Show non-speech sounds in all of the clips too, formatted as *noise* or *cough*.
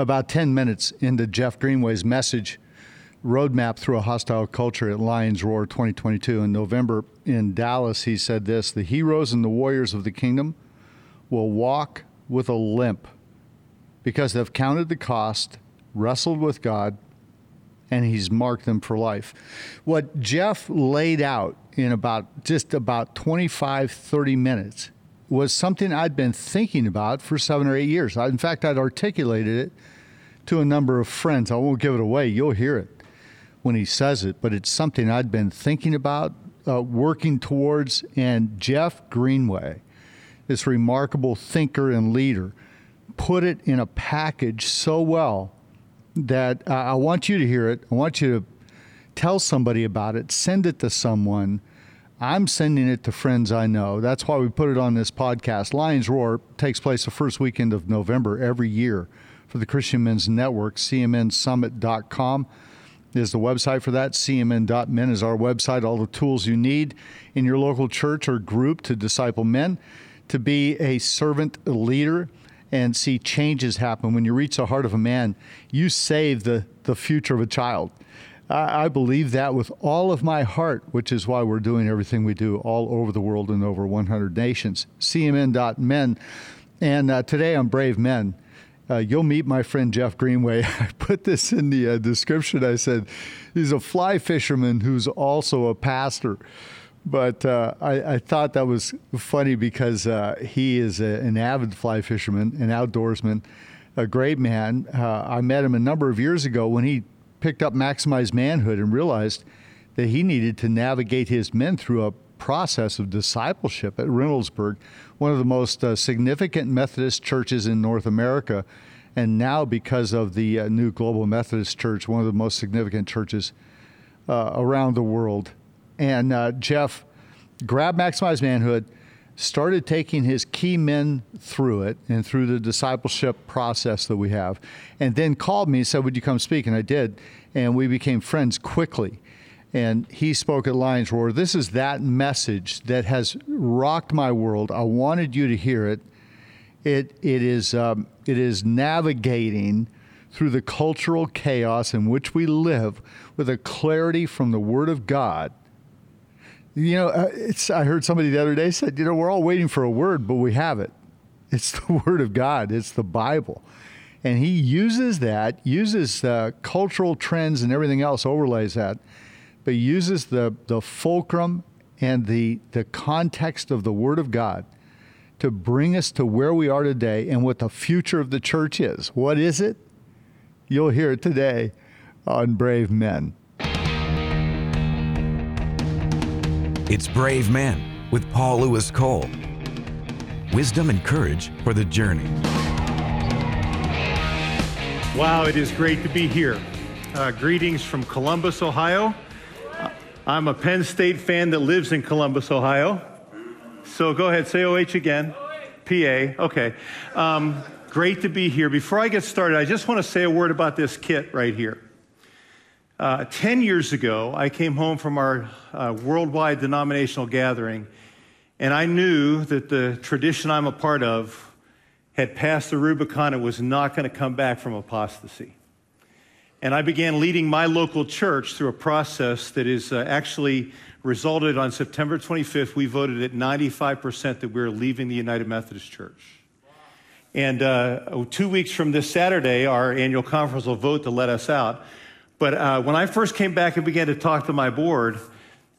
about 10 minutes into Jeff Greenway's message, Roadmap Through a Hostile Culture at Lions Roar 2022. In November in Dallas, he said this The heroes and the warriors of the kingdom will walk with a limp because they've counted the cost, wrestled with God, and he's marked them for life. What Jeff laid out in about just about 25, 30 minutes was something I'd been thinking about for seven or eight years. In fact, I'd articulated it to a number of friends. I won't give it away, you'll hear it when he says it, but it's something I'd been thinking about, uh, working towards. And Jeff Greenway, this remarkable thinker and leader, put it in a package so well that uh, I want you to hear it. I want you to tell somebody about it, send it to someone. I'm sending it to friends I know. That's why we put it on this podcast. Lions Roar takes place the first weekend of November every year for the Christian Men's Network, cmnsummit.com is the website for that. CMN.men is our website. All the tools you need in your local church or group to disciple men, to be a servant leader, and see changes happen. When you reach the heart of a man, you save the, the future of a child. I, believe that with all of my heart, which is why we're doing everything we do all over the world in over 100 nations. CMN.men. And uh, today on Brave Men, uh, you'll meet my friend Jeff Greenway. *laughs* I put this in the uh, description. I said he's a fly fisherman who's also a pastor. But uh, I, I, thought that was funny because uh, he is a, an avid fly fisherman, an outdoorsman, a great man. Uh, I met him a number of years ago when he picked up Maximized Manhood and realized that he needed to navigate his men through a process of discipleship at Reynoldsburg, one of the most uh, significant Methodist churches in North America, and now because of the uh, new Global Methodist Church, one of the most significant churches uh, around the world. And uh, Jeff grabbed Maximized Manhood, started taking his key men through it and through the discipleship process that we have, and then called me and said, Would you come speak? And I did. And we became friends quickly and he spoke at Lions Roar. This is that message that has rocked my world. I wanted you to hear it. It it is um, it is navigating through the cultural chaos in which we live with a clarity from the Word of God. You know, uh. I heard somebody the other day said, you know, we're all waiting for a word, but we have it. It's the *laughs* Word of God. It's the Bible. And he uses that, uses uh, cultural trends and everything else, overlays that but uses the, the fulcrum and the, the context of the Word of God to bring us to where we are today and what the future of the church is. What is it? You'll hear it today on Brave Men. It's Brave Men with Paul Louis Cole. Wisdom and courage for the journey. Wow, it is great to be here. Uh, greetings from Columbus, Ohio. I'm a Penn State fan that lives in Columbus, Ohio. So go ahead, say OH again. PA, okay. Um, great to be here. Before I get started, I just want to say a word about this kit right here. Uh, 10 years ago, I came home from our uh, worldwide denominational gathering, and I knew that the tradition I'm a part of had passed the Rubicon and was not going to come back from apostasy. And I began leading my local church through a process that is uh, actually resulted on September 25th. We voted at 95% that we are leaving the United Methodist Church. And uh, two weeks from this Saturday, our annual conference will vote to let us out. But uh, when I first came back and began to talk to my board,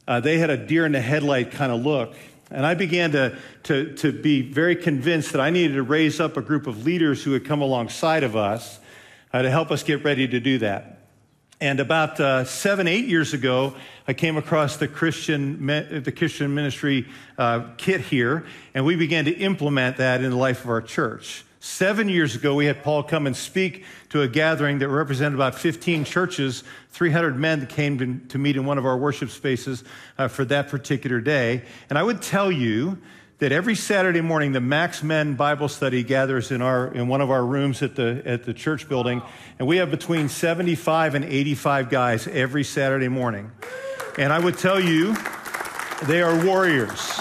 uh, they had a deer in the headlight kind of look. And I began to, to, to be very convinced that I needed to raise up a group of leaders who would come alongside of us uh, to help us get ready to do that. And about uh, seven, eight years ago, I came across the Christian, the Christian ministry uh, kit here, and we began to implement that in the life of our church. Seven years ago, we had Paul come and speak to a gathering that represented about 15 churches, 300 men that came to, to meet in one of our worship spaces uh, for that particular day. And I would tell you that every Saturday morning the Max Men Bible Study gathers in our in one of our rooms at the at the church building, and we have between 75 and 85 guys every Saturday morning. And I would tell you, they are warriors.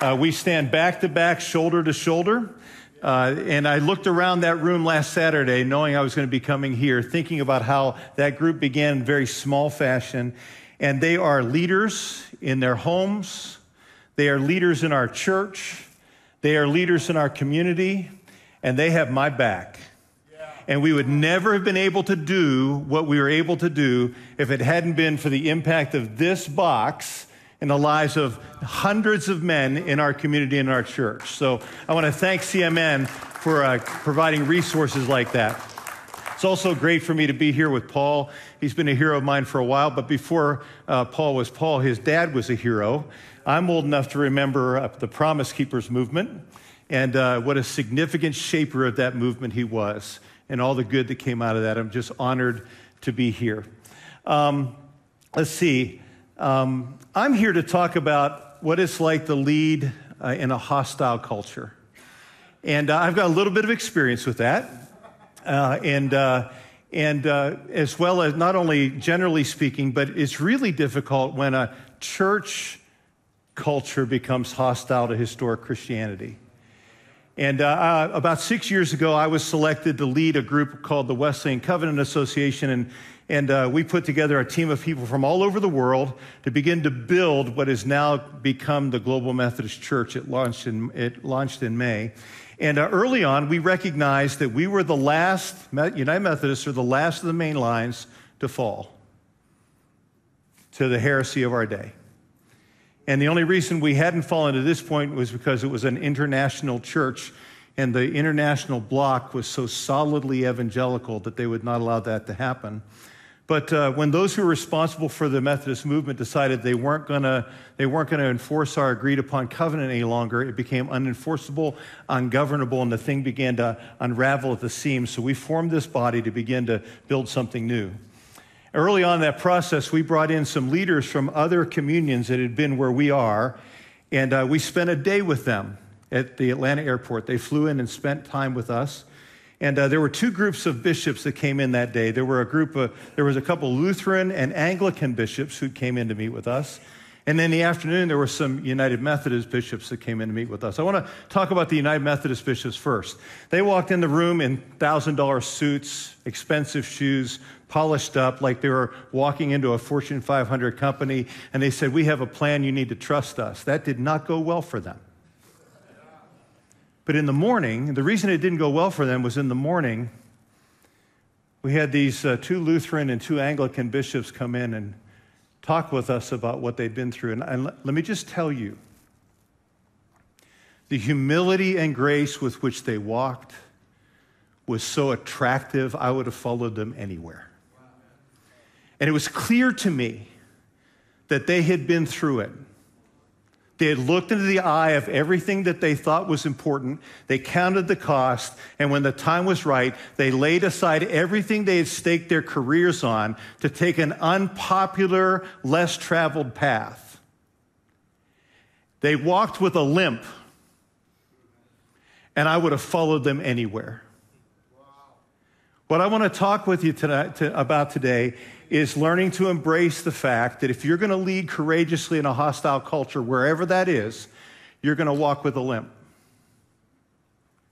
Uh, we stand back to back, shoulder to shoulder. Uh, and I looked around that room last Saturday, knowing I was going to be coming here, thinking about how that group began in very small fashion. And they are leaders in their homes, they are leaders in our church, they are leaders in our community, and they have my back. And we would never have been able to do what we were able to do if it hadn't been for the impact of this box in the lives of hundreds of men in our community and our church. So I want to thank CMN for uh, providing resources like that. It's also great for me to be here with Paul. He's been a hero of mine for a while, but before uh, Paul was Paul, his dad was a hero. I'm old enough to remember uh, the Promise Keepers movement and uh, what a significant shaper of that movement he was and all the good that came out of that. I'm just honored to be here. Um, let's see. Um, I'm here to talk about what it's like to lead uh, in a hostile culture. And uh, I've got a little bit of experience with that. Uh, and uh, and uh, as well as not only generally speaking, but it's really difficult when a church culture becomes hostile to historic Christianity. And uh, uh, about six years ago, I was selected to lead a group called the Wesleyan Covenant Association, and and uh, we put together a team of people from all over the world to begin to build what has now become the Global Methodist Church. It launched in, it launched in May. And uh, early on, we recognized that we were the last, United Methodists are the last of the main lines to fall to the heresy of our day. And the only reason we hadn't fallen to this point was because it was an international church and the international bloc was so solidly evangelical that they would not allow that to happen. But uh, when those who were responsible for the Methodist movement decided they weren't going to they weren't going to enforce our agreed upon covenant any longer, it became unenforceable, ungovernable, and the thing began to unravel at the seams. So we formed this body to begin to build something new. Early on that process, we brought in some leaders from other communions that had been where we are, and uh, we spent a day with them at the Atlanta airport. They flew in and spent time with us. And uh, there were two groups of bishops that came in that day. There were a group of, there was a couple Lutheran and Anglican bishops who came in to meet with us. And in the afternoon, there were some United Methodist bishops that came in to meet with us. I want to talk about the United Methodist bishops first. They walked in the room in $1,000 suits, expensive shoes, polished up, like they were walking into a Fortune 500 company, and they said, We have a plan, you need to trust us. That did not go well for them. But in the morning, the reason it didn't go well for them was in the morning, we had these uh, two Lutheran and two Anglican bishops come in and talk with us about what they'd been through. And, and let, let me just tell you the humility and grace with which they walked was so attractive, I would have followed them anywhere. And it was clear to me that they had been through it. They had looked into the eye of everything that they thought was important. They counted the cost. And when the time was right, they laid aside everything they had staked their careers on to take an unpopular, less traveled path. They walked with a limp, and I would have followed them anywhere. What I want to talk with you tonight, to, about today is learning to embrace the fact that if you're going to lead courageously in a hostile culture, wherever that is, you're going to walk with a limp.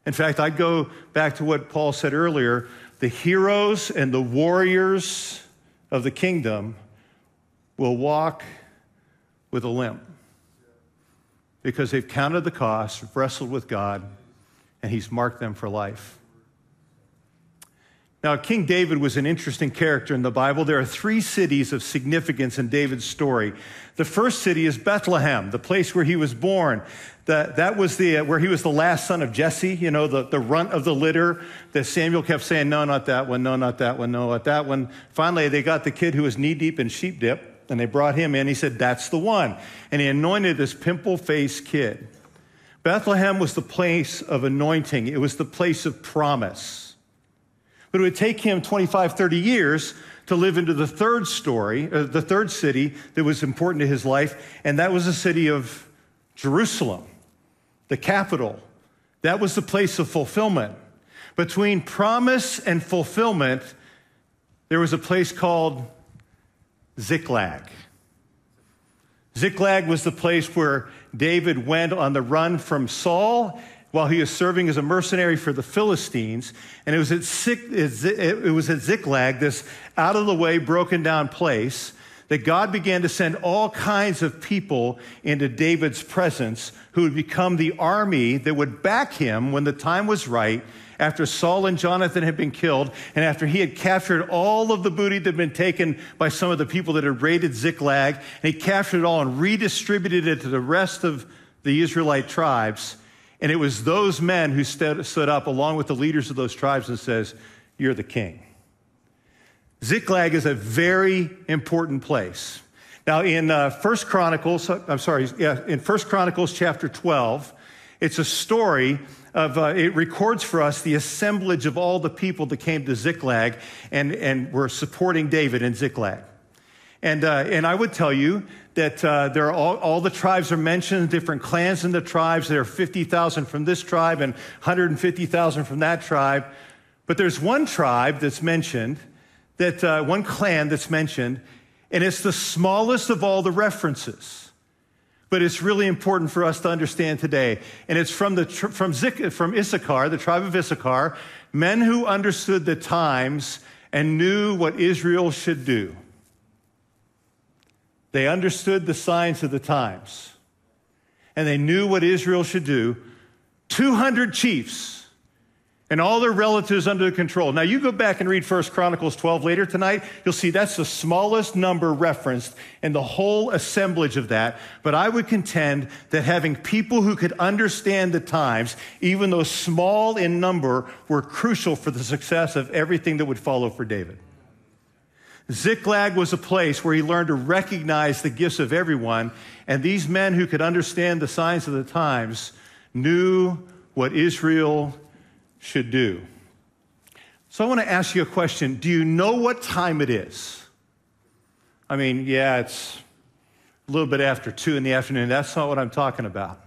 In fact, I'd go back to what Paul said earlier the heroes and the warriors of the kingdom will walk with a limp because they've counted the cost, wrestled with God, and He's marked them for life. Now, King David was an interesting character in the Bible. There are three cities of significance in David's story. The first city is Bethlehem, the place where he was born. That, that was the, uh, where he was the last son of Jesse, you know, the, the runt of the litter that Samuel kept saying, no, not that one, no, not that one, no, not that one. Finally, they got the kid who was knee deep in sheep dip, and they brought him in. He said, that's the one. And he anointed this pimple faced kid. Bethlehem was the place of anointing, it was the place of promise. But it would take him 25, 30 years to live into the third story, uh, the third city that was important to his life, and that was the city of Jerusalem, the capital. That was the place of fulfillment. Between promise and fulfillment, there was a place called Ziklag. Ziklag was the place where David went on the run from Saul while he was serving as a mercenary for the Philistines. And it was at, it was at Ziklag, this out of the way, broken down place, that God began to send all kinds of people into David's presence who would become the army that would back him when the time was right after Saul and Jonathan had been killed, and after he had captured all of the booty that had been taken by some of the people that had raided Ziklag, and he captured it all and redistributed it to the rest of the Israelite tribes. And it was those men who stood, up along with the leaders of those tribes and says, You're the king. Ziklag is a very important place. Now, in uh, First Chronicles, I'm sorry, yeah, in First Chronicles chapter 12, it's a story of, uh, it records for us the assemblage of all the people that came to Ziklag and, and were supporting David in Ziklag. And, uh, and I would tell you that uh, there are all, all, the tribes are mentioned, different clans in the tribes. There are 50,000 from this tribe and 150,000 from that tribe. But there's one tribe that's mentioned, that uh, one clan that's mentioned, and it's the smallest of all the references. But it's really important for us to understand today. And it's from, the, from, Zik, from Issachar, the tribe of Issachar, men who understood the times and knew what Israel should do. They understood the signs of the times and they knew what Israel should do. 200 chiefs and all their relatives under control. Now you go back and read 1 Chronicles 12 later tonight, you'll see that's the smallest number referenced in the whole assemblage of that. But I would contend that having people who could understand the times, even though small in number, were crucial for the success of everything that would follow for David. Ziklag was a place where he learned to recognize the gifts of everyone, and these men who could understand the signs of the times knew what Israel should do. So I want to ask you a question. Do you know what time it is? I mean, yeah, it's a little bit after two in the afternoon. That's not what I'm talking about.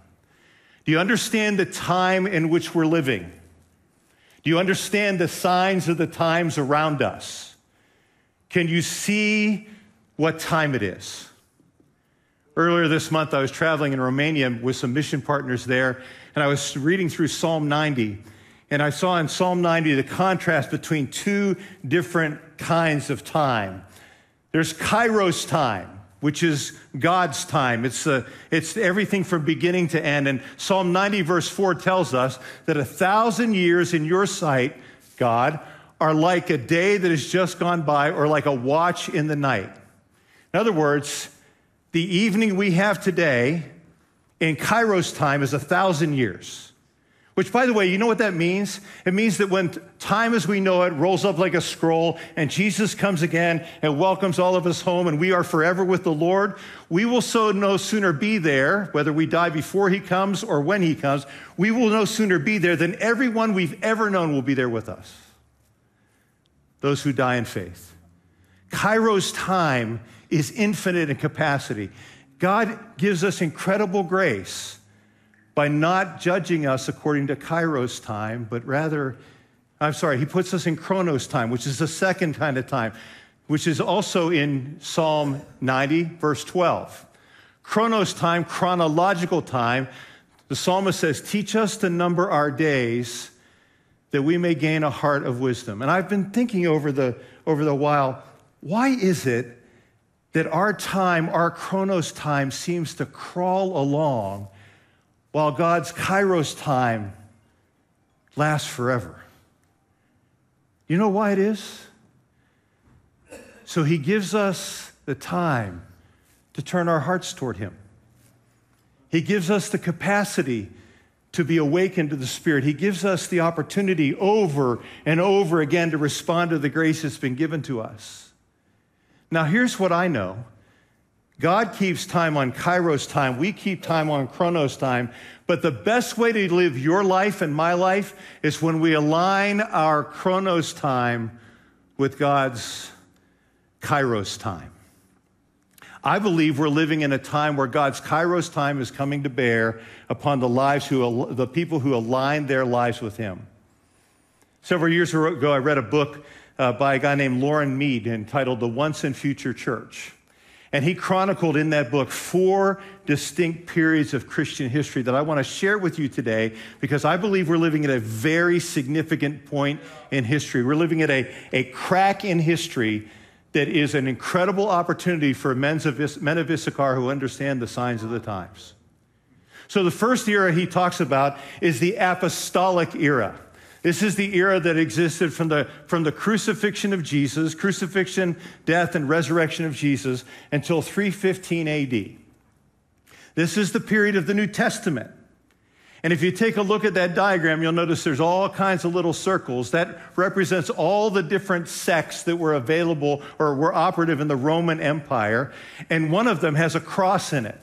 Do you understand the time in which we're living? Do you understand the signs of the times around us? Can you see what time it is? Earlier this month, I was traveling in Romania with some mission partners there, and I was reading through Psalm 90. And I saw in Psalm 90 the contrast between two different kinds of time. There's Kairos time, which is God's time. It's, uh, it's everything from beginning to end. And Psalm 90, verse 4 tells us that a thousand years in your sight, God, are like a day that has just gone by or like a watch in the night. In other words, the evening we have today in Kairos time is a thousand years. Which, by the way, you know what that means? It means that when time as we know it rolls up like a scroll and Jesus comes again and welcomes all of us home and we are forever with the Lord, we will so no sooner be there, whether we die before he comes or when he comes, we will no sooner be there than everyone we've ever known will be there with us. Those who die in faith. Kairos time is infinite in capacity. God gives us incredible grace by not judging us according to Kairos time, but rather, I'm sorry, he puts us in Chronos time, which is the second kind of time, which is also in Psalm 90, verse 12. Chronos time, chronological time, the psalmist says, Teach us to number our days that we may gain a heart of wisdom. And I've been thinking over the, over the while, why is it that our time, our chronos time, seems to crawl along while God's kairos time lasts forever. You know why it is? So he gives us the time to turn our hearts toward him. He gives us the capacity to be awakened to the Spirit. He gives us the opportunity over and over again to respond to the grace that's been given to us. Now, here's what I know God keeps time on Kairos time. We keep time on Chronos time. But the best way to live your life and my life is when we align our Chronos time with God's Kairos time. I believe we're living in a time where God's Kairos time is coming to bear upon the lives who, the people who align their lives with Him. Several years ago, I read a book uh, by a guy named Loren Mead entitled The Once and Future Church. And he chronicled in that book four distinct periods of Christian history that I want to share with you today because I believe we're living at a very significant point in history. We're living at a, a crack in history that is an incredible opportunity for men of, men of Issachar who understand the signs of the times. So, the first era he talks about is the apostolic era. This is the era that existed from the, from the crucifixion of Jesus, crucifixion, death, and resurrection of Jesus until 315 AD. This is the period of the New Testament. And if you take a look at that diagram, you'll notice there's all kinds of little circles. That represents all the different sects that were available or were operative in the Roman Empire. And one of them has a cross in it.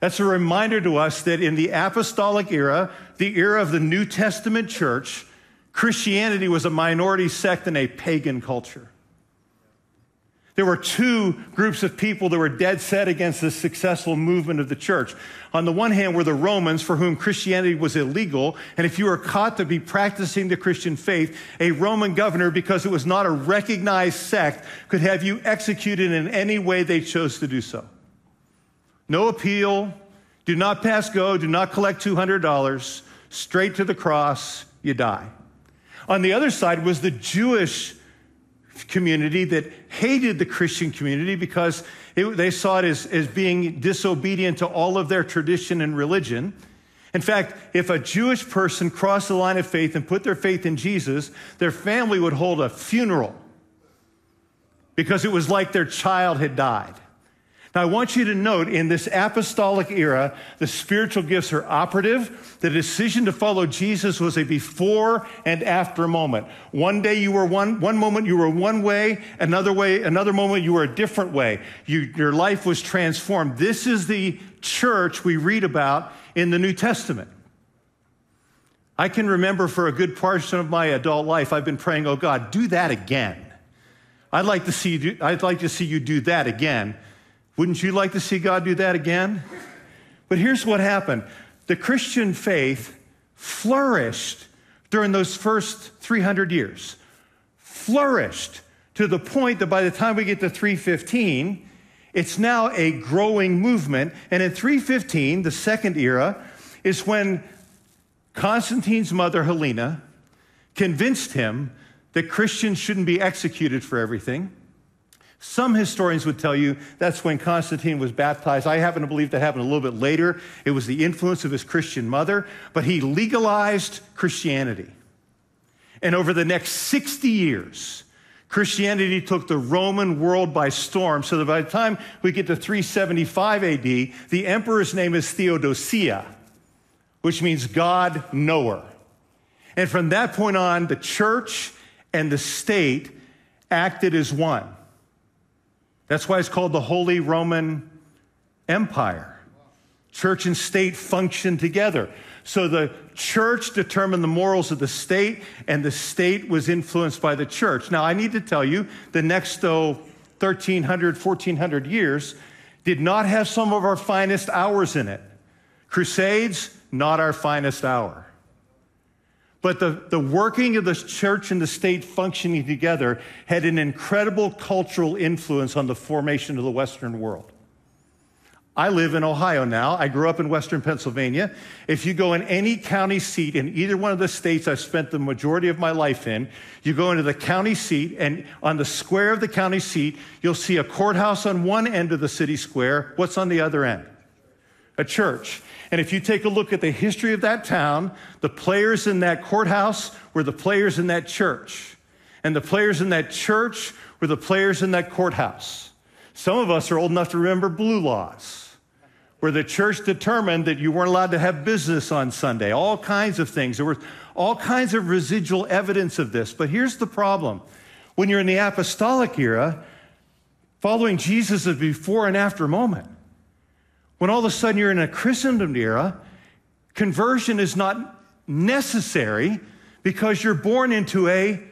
That's a reminder to us that in the apostolic era, the era of the New Testament church, Christianity was a minority sect in a pagan culture. There were two groups of people that were dead set against the successful movement of the church. On the one hand were the Romans, for whom Christianity was illegal, and if you were caught to be practicing the Christian faith, a Roman governor, because it was not a recognized sect, could have you executed in any way they chose to do so. No appeal, do not pass go, do not collect $200, straight to the cross, you die. On the other side was the Jewish community that hated the Christian community because it, they saw it as, as being disobedient to all of their tradition and religion. In fact, if a Jewish person crossed the line of faith and put their faith in Jesus, their family would hold a funeral because it was like their child had died. Now, I want you to note in this apostolic era, the spiritual gifts are operative. The decision to follow Jesus was a before and after moment. One day you were one, one moment you were one way, another way, another moment you were a different way. You, your life was transformed. This is the church we read about in the New Testament. I can remember for a good portion of my adult life, I've been praying, oh God, do that again. I'd like to see, I'd like to see you do that again. Wouldn't you like to see God do that again? But here's what happened the Christian faith flourished during those first 300 years. Flourished to the point that by the time we get to 315, it's now a growing movement. And in 315, the second era, is when Constantine's mother, Helena, convinced him that Christians shouldn't be executed for everything some historians would tell you that's when Constantine was baptized. I happen to believe that happened a little bit later. It was the influence of his Christian mother, but he legalized Christianity. And over the next 60 years, Christianity took the Roman world by storm, so that by the time we get to 375 AD, the emperor's name is Theodosia, which means God knower. And from that point on, the church and the state acted as one. That's why it's called the Holy Roman Empire. Church and state function together. So the church determined the morals of the state, and the state was influenced by the church. Now, I need to tell you, the next, though, 1300, 1400 years did not have some of our finest hours in it. Crusades, not our finest hour. But the, the working of the church and the state functioning together had an incredible cultural influence on the formation of the Western world. I live in Ohio now. I grew up in Western Pennsylvania. If you go in any county seat in either one of the states I've spent the majority of my life in, you go into the county seat, and on the square of the county seat, you'll see a courthouse on one end of the city square. What's on the other end? A church. And if you take a look at the history of that town, the players in that courthouse were the players in that church. And the players in that church were the players in that courthouse. Some of us are old enough to remember blue laws, where the church determined that you weren't allowed to have business on Sunday, all kinds of things. There were all kinds of residual evidence of this. But here's the problem when you're in the apostolic era, following Jesus is before and after moment. When all of a sudden you're in a Christendom era, conversion is not necessary because you're born into a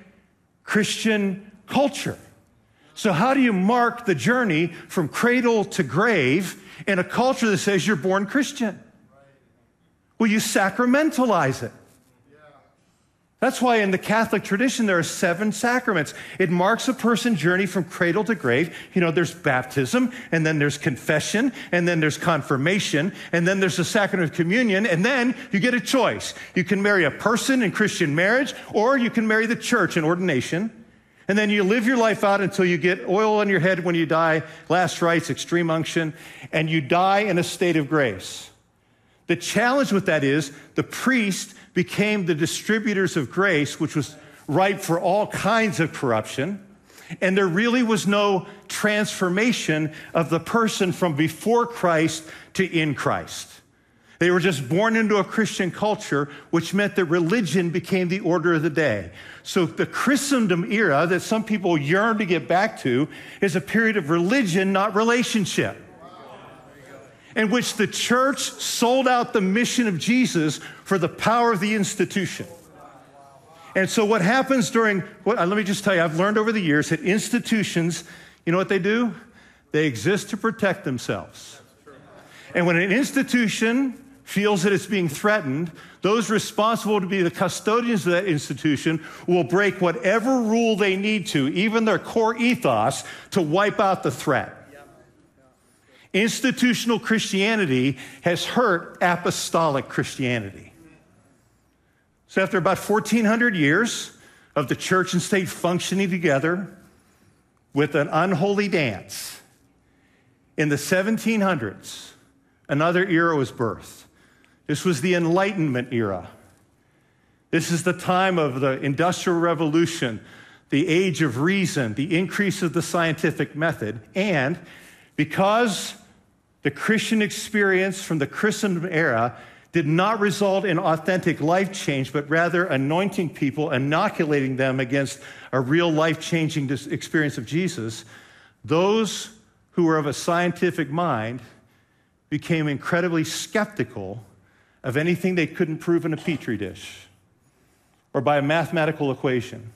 Christian culture. So, how do you mark the journey from cradle to grave in a culture that says you're born Christian? Well, you sacramentalize it. That's why in the Catholic tradition there are seven sacraments. It marks a person's journey from cradle to grave. You know, there's baptism, and then there's confession, and then there's confirmation, and then there's the sacrament of communion, and then you get a choice. You can marry a person in Christian marriage, or you can marry the church in ordination. And then you live your life out until you get oil on your head when you die, last rites, extreme unction, and you die in a state of grace. The challenge with that is the priest became the distributors of grace, which was ripe for all kinds of corruption. And there really was no transformation of the person from before Christ to in Christ. They were just born into a Christian culture, which meant that religion became the order of the day. So the Christendom era that some people yearn to get back to is a period of religion, not relationship in which the church sold out the mission of Jesus for the power of the institution. And so, what happens during, well, uh, let me just tell you, I've learned over the years that institutions, you know what they do? They exist to protect themselves. And when an institution feels that it's being threatened, those responsible to be the custodians of that institution will break whatever rule they need to, even their core ethos, to wipe out the threat. Institutional Christianity has hurt apostolic Christianity. So, after about 1,400 years of the church and state functioning together with an unholy dance, in the 1700s, another era was birthed. This was the Enlightenment era. This is the time of the Industrial Revolution, the age of reason, the increase of the scientific method, and because the Christian experience from the Christendom era did not result in authentic life change, but rather anointing people, inoculating them against a real life changing experience of Jesus. Those who were of a scientific mind became incredibly skeptical of anything they couldn't prove in a petri dish or by a mathematical equation.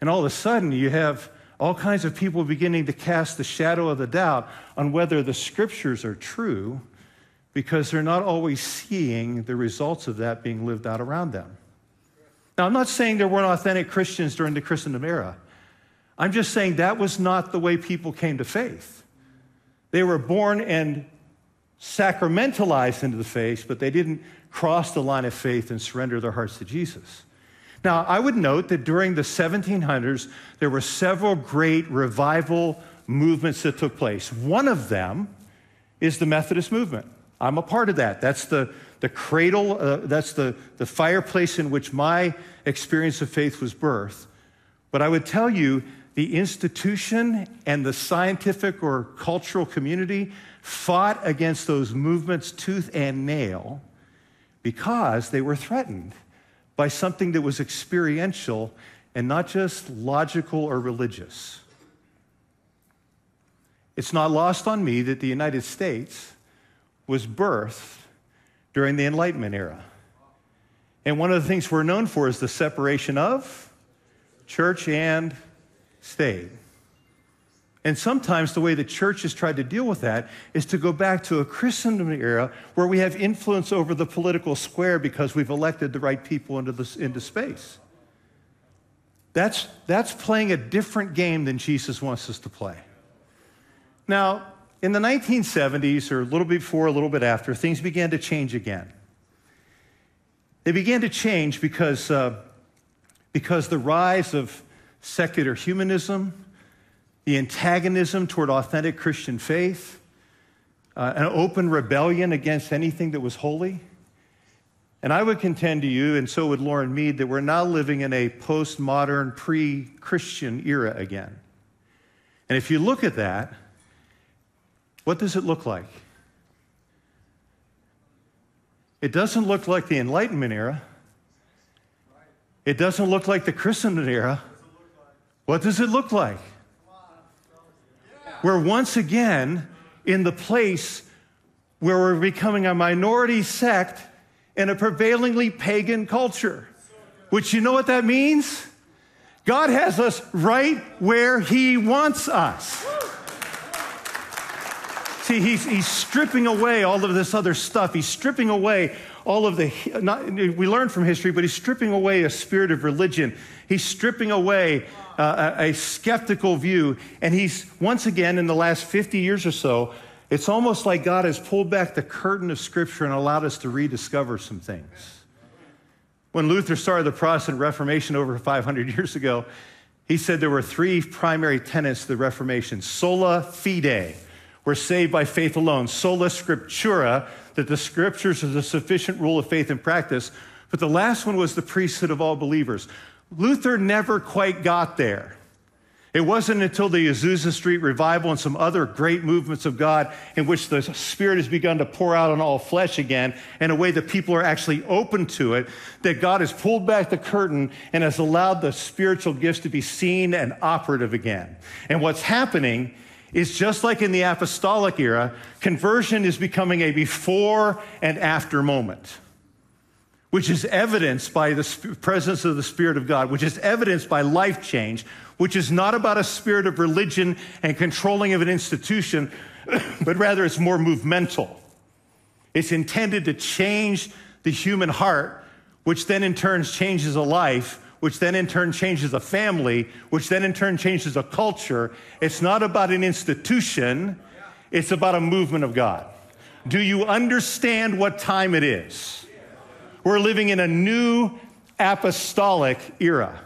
And all of a sudden, you have all kinds of people beginning to cast the shadow of the doubt on whether the scriptures are true because they're not always seeing the results of that being lived out around them. Now, I'm not saying there weren't authentic Christians during the Christendom era. I'm just saying that was not the way people came to faith. They were born and sacramentalized into the faith, but they didn't cross the line of faith and surrender their hearts to Jesus. Now, I would note that during the 1700s, there were several great revival movements that took place. One of them is the Methodist movement. I'm a part of that. That's the, the cradle, uh, that's the, the fireplace in which my experience of faith was birthed. But I would tell you, the institution and the scientific or cultural community fought against those movements tooth and nail because they were threatened by something that was experiential and not just logical or religious. It's not lost on me that the United States was birthed during the Enlightenment era. And one of the things we're known for is the separation of church and state. And sometimes the way the church has tried to deal with that is to go back to a Christendom era where we have influence over the political square because we've elected the right people into, this, into space. That's, that's playing a different game than Jesus wants us to play. Now, in the 1970s, or a little before, a little bit after, things began to change again. They began to change because, uh, because the rise of secular humanism, the antagonism toward authentic Christian faith, uh, an open rebellion against anything that was holy. And I would contend to you, and so would Loren Mead, that we're now living in a postmodern, pre Christian era again. And if you look at that, what does it look like? It doesn't look like the Enlightenment era. It doesn't look like the Christendom era. What does it look like? We're once again in the place where we're becoming a minority sect in a prevailingly pagan culture. Which you know what that means? God has us right where He wants us. See, he's, he's stripping away all of this other stuff. He's stripping away all of the, not, we learn from history, but he's stripping away a spirit of religion. He's stripping away uh, a, skeptical view. And he's, once again, in the last 50 years or so, it's almost like God has pulled back the curtain of Scripture and allowed us to rediscover some things. When Luther started the Protestant Reformation over 500 years ago, he said there were three primary tenets of the Reformation sola fide, we're saved by faith alone, sola scriptura, that the scriptures are the sufficient rule of faith and practice. But the last one was the priesthood of all believers. Luther never quite got there. It wasn't until the Azusa Street revival and some other great movements of God in which the Spirit has begun to pour out on all flesh again in a way that people are actually open to it that God has pulled back the curtain and has allowed the spiritual gifts to be seen and operative again. And what's happening is just like in the apostolic era, conversion is becoming a before and after moment which is evidenced by the presence of the Spirit of God, which is evidenced by life change, which is not about a spirit of religion and controlling of an institution, *coughs* but rather it's more movemental. It's intended to change the human heart, which then in turn changes a life, which then in turn changes a family, which then in turn changes a culture. It's not about an institution, it's about a movement of God. Do you understand what time it is? We're living in a new apostolic era.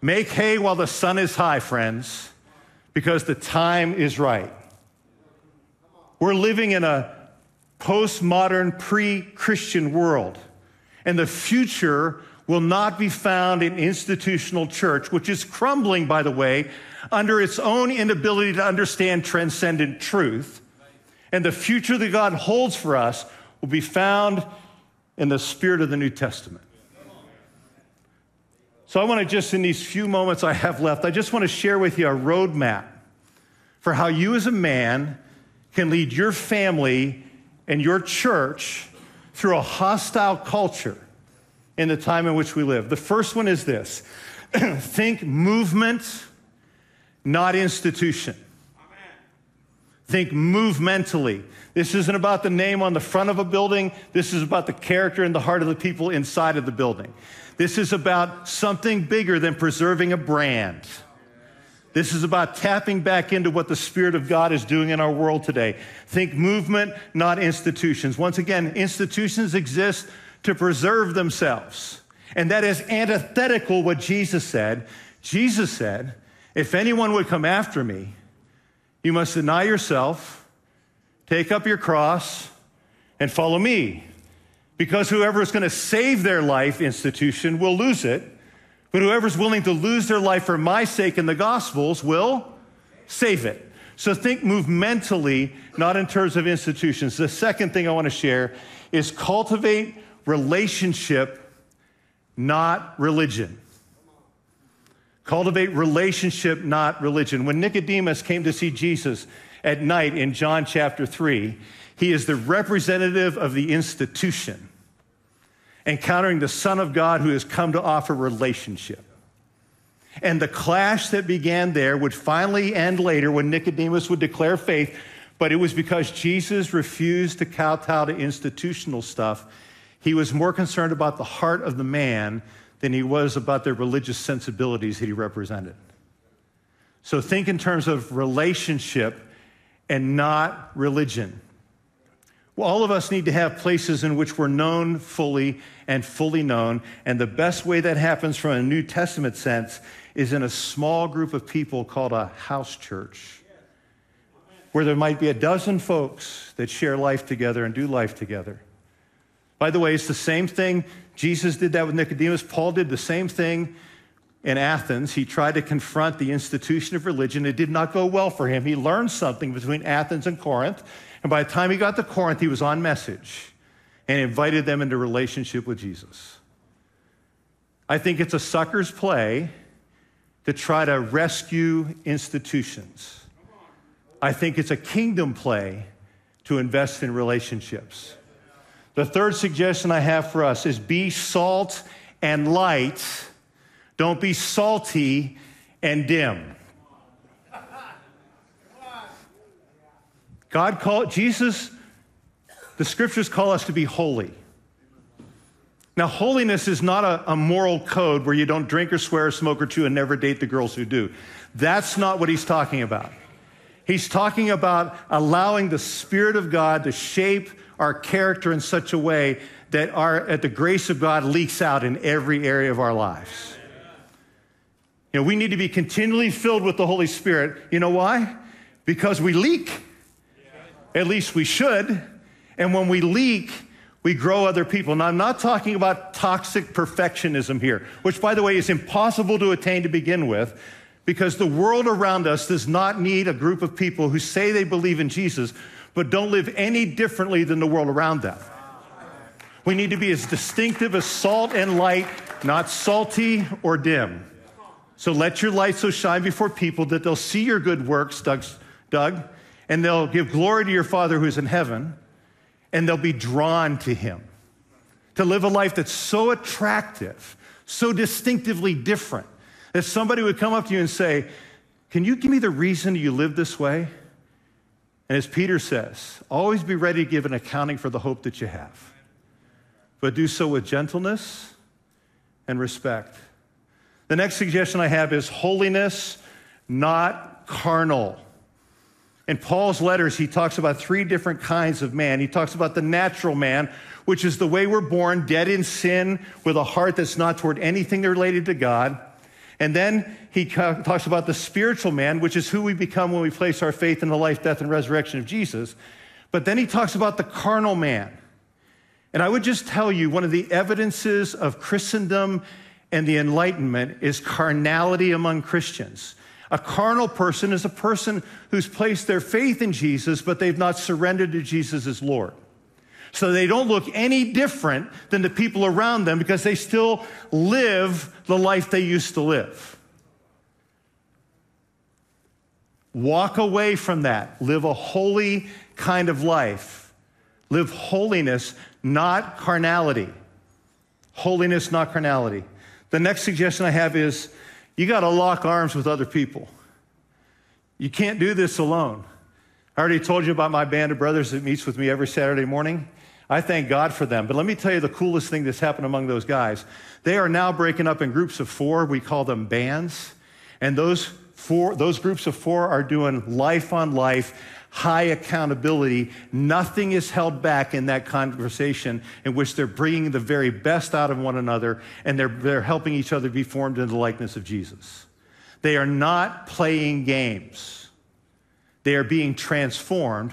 Make hay while the sun is high, friends, because the time is right. We're living in a postmodern, pre Christian world, and the future will not be found in institutional church, which is crumbling, by the way, under its own inability to understand transcendent truth. And the future that God holds for us will be found in the spirit of the New Testament. So I want to just, in these few moments I have left, I just want to share with you a roadmap for how you as a man can lead your family and your church through a hostile culture in the time in which we live. The first one is this *clears throat* think movement, not institution. Think movementally. This isn't about the name on the front of a building. This is about the character and the heart of the people inside of the building. This is about something bigger than preserving a brand. This is about tapping back into what the Spirit of God is doing in our world today. Think movement, not institutions. Once again, institutions exist to preserve themselves. And that is antithetical what Jesus said. Jesus said, if anyone would come after me, you must deny yourself, take up your cross, and follow me. Because whoever is going to save their life institution will lose it, but whoever's willing to lose their life for my sake in the Gospels will save it. So think movementally, not in terms of institutions. The second thing I want to share is cultivate relationship, not religion. Cultivate relationship, not religion. When Nicodemus came to see Jesus at night in John chapter 3, he is the representative of the institution, encountering the Son of God who has come to offer relationship. And the clash that began there would finally end later when Nicodemus would declare faith, but it was because Jesus refused to kowtow to institutional stuff. He was more concerned about the heart of the man than he was about the religious sensibilities that he represented. So think in terms of relationship and not religion. Well, all of us need to have places in which we're known fully and fully known. And the best way that happens from a New Testament sense is in a small group of people called a house church, where there might be a dozen folks that share life together and do life together. By the way, it's the same thing. Jesus did that with Nicodemus. Paul did the same thing in Athens. He tried to confront the institution of religion. It did not go well for him. He learned something between Athens and Corinth. And by the time he got to Corinth, he was on message and invited them into relationship with Jesus. I think it's a sucker's play to try to rescue institutions. I think it's a kingdom play to invest in relationships. The third suggestion I have for us is be salt and light. Don't be salty and dim. God called Jesus, The scriptures call us to be holy. Now, holiness is not a, a, moral code where you don't drink or swear or smoke or chew and never date the girls who do. That's not what he's talking about. He's talking about allowing the Spirit of God to shape our character in such a way that our, at the grace of God leaks out in every area of our lives. You know, we need to be continually filled with the Holy Spirit. You know why? Because we leak. At least we should. And when we leak, we grow other people. Now, I'm not talking about toxic perfectionism here, which, by the way, is impossible to attain to begin with because the world around us does not need a group of people who say they believe in Jesus, but don't live any differently than the world around them. We need to be as distinctive as salt and light, not salty or dim. So let your light so shine before people that they'll see your good works, Doug, Doug and they'll give glory to your Father who's in heaven, and they'll be drawn to him. To live a life that's so attractive, so distinctively different, that somebody would come up to you and say, Can you give me the reason you live this way? And as Peter says, always be ready to give an accounting for the hope that you have, but do so with gentleness and respect. The next suggestion I have is holiness, not carnal. In Paul's letters, he talks about three different kinds of man. He talks about the natural man, which is the way we're born, dead in sin, with a heart that's not toward anything related to God. And then he talks about the spiritual man, which is who we become when we place our faith in the life, death, and resurrection of Jesus. But then he talks about the carnal man. And I would just tell you one of the evidences of Christendom and the Enlightenment is carnality among Christians. A carnal person is a person who's placed their faith in Jesus, but they've not surrendered to Jesus as Lord. So they don't look any different than the people around them because they still live the life they used to live. Walk away from that. Live a holy kind of life. Live holiness, not carnality. Holiness, not carnality. The next suggestion I have is you got to lock arms with other people. You can't do this alone. I already told you about my band of brothers that meets with me every Saturday morning. I thank God for them. But let me tell you the coolest thing that's happened among those guys. They are now breaking up in groups of four. We call them bands. And those four, those groups of four are doing life on life, high accountability. Nothing is held back in that conversation in which they're bringing the very best out of one another and they're, they're helping each other be formed into the likeness of Jesus. They are not playing games. They are being transformed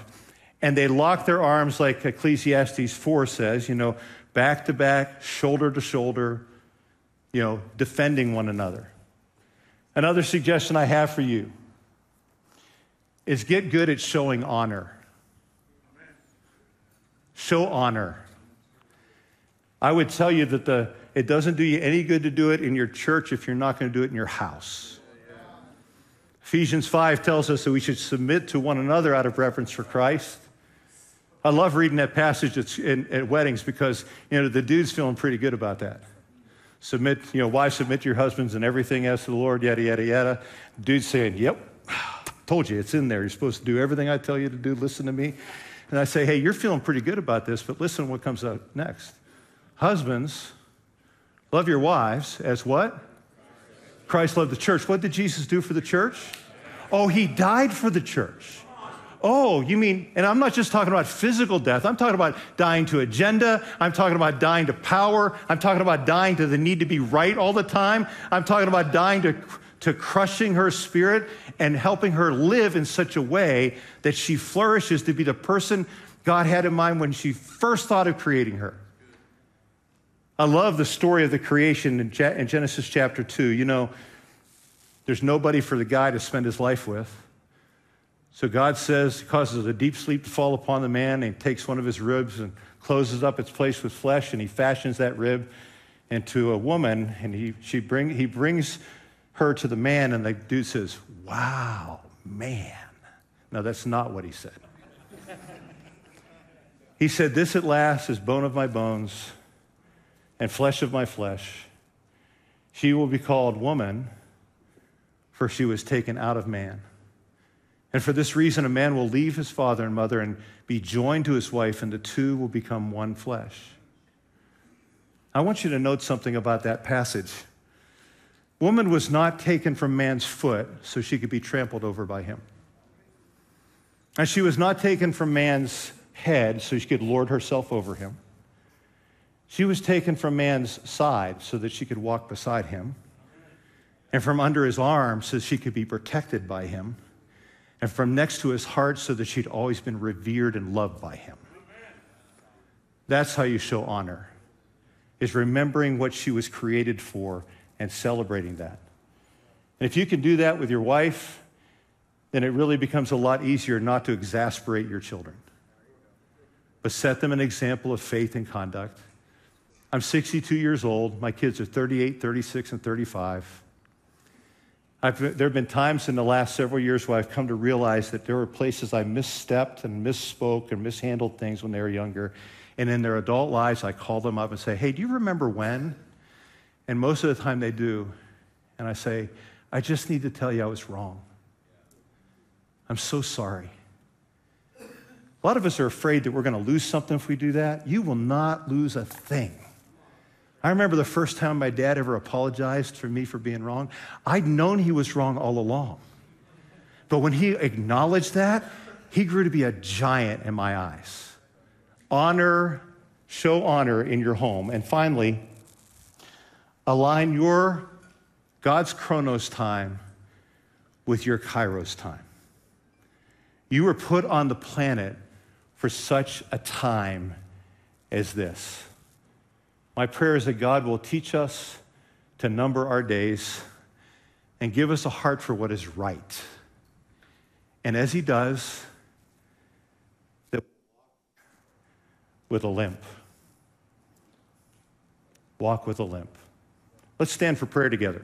and they lock their arms like Ecclesiastes 4 says, you know, back to back, shoulder to shoulder, you know, defending one another. Another suggestion I have for you is get good at showing honor. Show honor. I would tell you that the, it doesn't do you any good to do it in your church if you're not going to do it in your house. Ephesians 5 tells us that we should submit to one another out of reverence for Christ. I love reading that passage at, in, at weddings because, you know, the dude's feeling pretty good about that. Submit, you know, wives submit to your husbands and everything as to the Lord, yada, yada, yada. Dude's saying, yep, *sighs* told you, it's in there. You're supposed to do everything I tell you to do. Listen to me. And I say, hey, you're feeling pretty good about this, but listen what comes up next. Husbands, love your wives as what? Christ loved the church. What did Jesus do for the church? Oh, he died for the church. Oh, you mean, and I'm not just talking about physical death. I'm talking about dying to agenda. I'm talking about dying to power. I'm talking about dying to the need to be right all the time. I'm talking about dying to, to crushing her spirit and helping her live in such a way that she flourishes to be the person God had in mind when she first thought of creating her. I love the story of the creation in Genesis chapter 2. You know, there's nobody for the guy to spend his life with. So God says, causes a deep sleep to fall upon the man, and takes one of his ribs and closes up its place with flesh, and he fashions that rib into a woman, and he, she bring, he brings her to the man, and the dude says, Wow, man. No, that's not what he said. he said, This at last is bone of my bones and flesh of my flesh. She will be called woman, for she was taken out of man. And for this reason, a man will leave his father and mother and be joined to his wife, and the two will become one flesh. I want you to note something about that passage. Woman was not taken from man's foot so she could be trampled over by him. And she was not taken from man's head so she could lord herself over him. She was taken from man's side so that she could walk beside him, and from under his arm so she could be protected by him, and from next to his heart so that she'd always been revered and loved by him. That's how you show honor, is remembering what she was created for and celebrating that. And if you can do that with your wife, then it really becomes a lot easier not to exasperate your children, but set them an example of faith and conduct. I'm 62 years old. My kids are 38, 36, and 35. I've, there have been times in the last several years where I've come to realize that there were places I misstepped and misspoke and mishandled things when they were younger. And in their adult lives, I call them up and say, Hey, do you remember when? And most of the time they do. And I say, I just need to tell you I was wrong. I'm so sorry. A lot of us are afraid that we're going to lose something if we do that. You will not lose a thing. I remember the first time my dad ever apologized for me for being wrong. I'd known he was wrong all along. But when he acknowledged that, he grew to be a giant in my eyes. Honor, show honor in your home. And finally, Align your God's chronos time with your kairos time. You were put on the planet for such a time as this. My prayer is that God will teach us to number our days and give us a heart for what is right. And as He does, that with a limp. Walk with a limp. Let's stand for prayer together.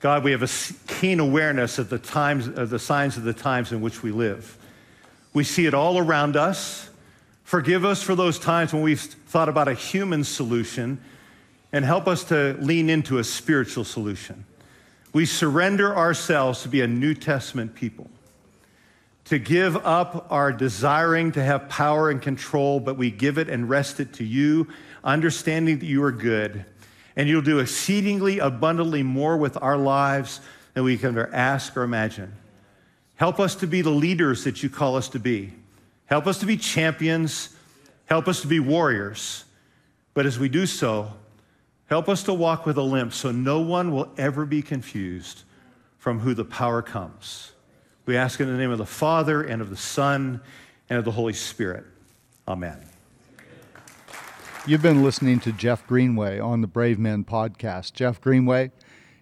God, we have a keen awareness of the times of the signs of the times in which we live. We see it all around us. Forgive us for those times when we've thought about a human solution and help us to lean into a spiritual solution. We surrender ourselves to be a New Testament people to give up our desiring to have power and control, but we give it and rest it to you, understanding that you are good. And you'll do exceedingly abundantly more with our lives than we can ever ask or imagine. Help us to be the leaders that you call us to be. Help us to be champions. Help us to be warriors. But as we do so, help us to walk with a limp so no one will ever be confused from who the power comes. We ask in the name of the Father and of the Son and of the Holy Spirit. Amen. You've been listening to Jeff Greenway on the Brave Men podcast. Jeff Greenway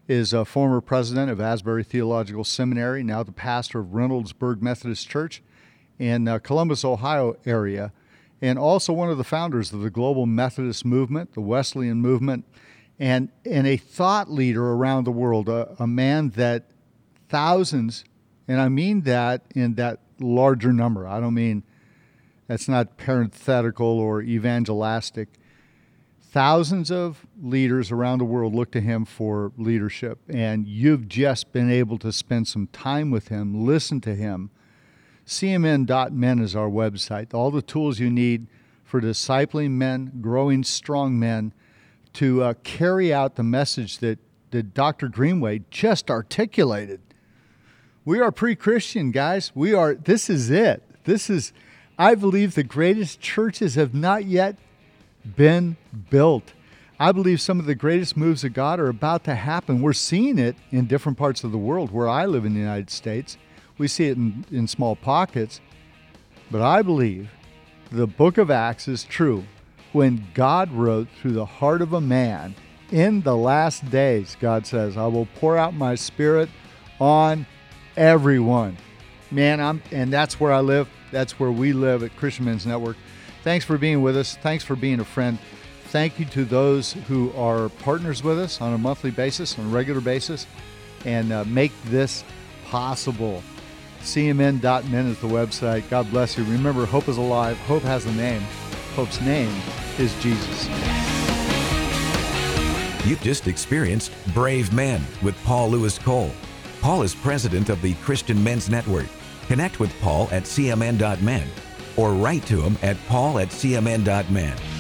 is a former president of Asbury Theological Seminary, now the pastor of Reynoldsburg Methodist Church in uh, Columbus, Ohio area, and also one of the founders of the Global Methodist Movement, the Wesleyan Movement, and, and a thought leader around the world, a, a man that thousands and I mean that in that larger number. I don't mean that's not parenthetical or evangelistic. Thousands of leaders around the world look to him for leadership, and you've just been able to spend some time with him, listen to him. CMN.men is our website. All the tools you need for discipling men, growing strong men, to uh, carry out the message that, that Dr. Greenway just articulated. We are pre Christian, guys. We are, this is it. This is, I believe, the greatest churches have not yet been built. I believe some of the greatest moves of God are about to happen. We're seeing it in different parts of the world. Where I live in the United States, we see it in, in small pockets. But I believe the book of Acts is true. When God wrote through the heart of a man, in the last days, God says, I will pour out my spirit on everyone. Man, I'm and that's where I live. That's where we live at Christian Men's Network. Thanks for being with us. Thanks for being a friend. Thank you to those who are partners with us on a monthly basis, on a regular basis, and uh, make this possible. CMN.men is the website. God bless you. Remember, hope is alive. Hope has a name. Hope's name is Jesus. You've just experienced Brave Men with Paul Louis Cole. Paul is president of the Christian Men's Network. Connect with Paul at cmn.men or write to him at paul at cmn.men.